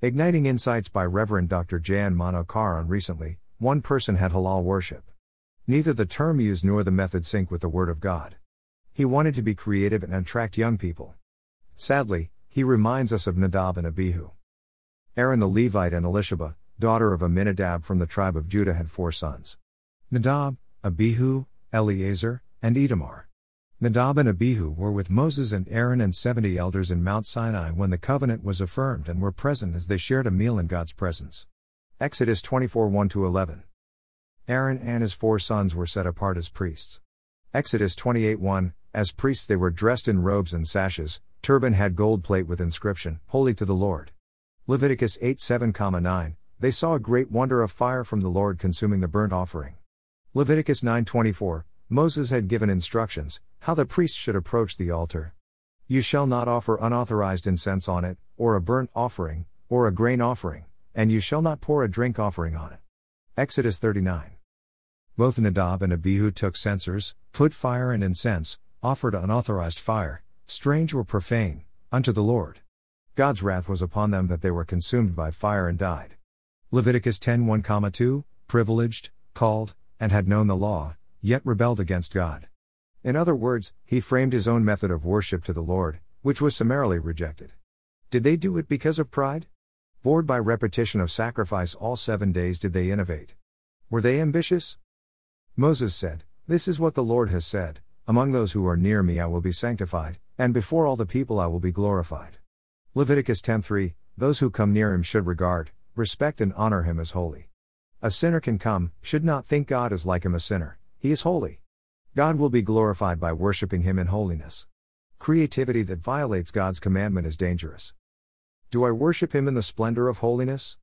Igniting Insights by Reverend Dr. Jan Manokaran recently, one person had halal worship. Neither the term used nor the method sync with the Word of God. He wanted to be creative and attract young people. Sadly, he reminds us of Nadab and Abihu. Aaron the Levite and Elisheba, daughter of Amminadab from the tribe of Judah, had four sons Nadab, Abihu, Eleazar, and Ithamar. Nadab and Abihu were with Moses and Aaron and 70 elders in Mount Sinai when the covenant was affirmed and were present as they shared a meal in God's presence. Exodus 24 1 11. Aaron and his four sons were set apart as priests. Exodus 28 1 As priests, they were dressed in robes and sashes, turban had gold plate with inscription, Holy to the Lord. Leviticus 8 7 9 They saw a great wonder of fire from the Lord consuming the burnt offering. Leviticus 9 24 Moses had given instructions how the priest should approach the altar. You shall not offer unauthorized incense on it, or a burnt offering, or a grain offering, and you shall not pour a drink offering on it. Exodus 39. Both Nadab and Abihu took censers, put fire and incense, offered unauthorized fire, strange or profane, unto the Lord. God's wrath was upon them that they were consumed by fire and died. Leviticus 10 1, 2, privileged, called, and had known the law, yet rebelled against God. In other words, he framed his own method of worship to the Lord, which was summarily rejected. Did they do it because of pride? Bored by repetition of sacrifice all seven days, did they innovate? Were they ambitious? Moses said, This is what the Lord has said Among those who are near me I will be sanctified, and before all the people I will be glorified. Leviticus 10:3 Those who come near him should regard, respect, and honor him as holy. A sinner can come, should not think God is like him a sinner, he is holy. God will be glorified by worshiping Him in holiness. Creativity that violates God's commandment is dangerous. Do I worship Him in the splendor of holiness?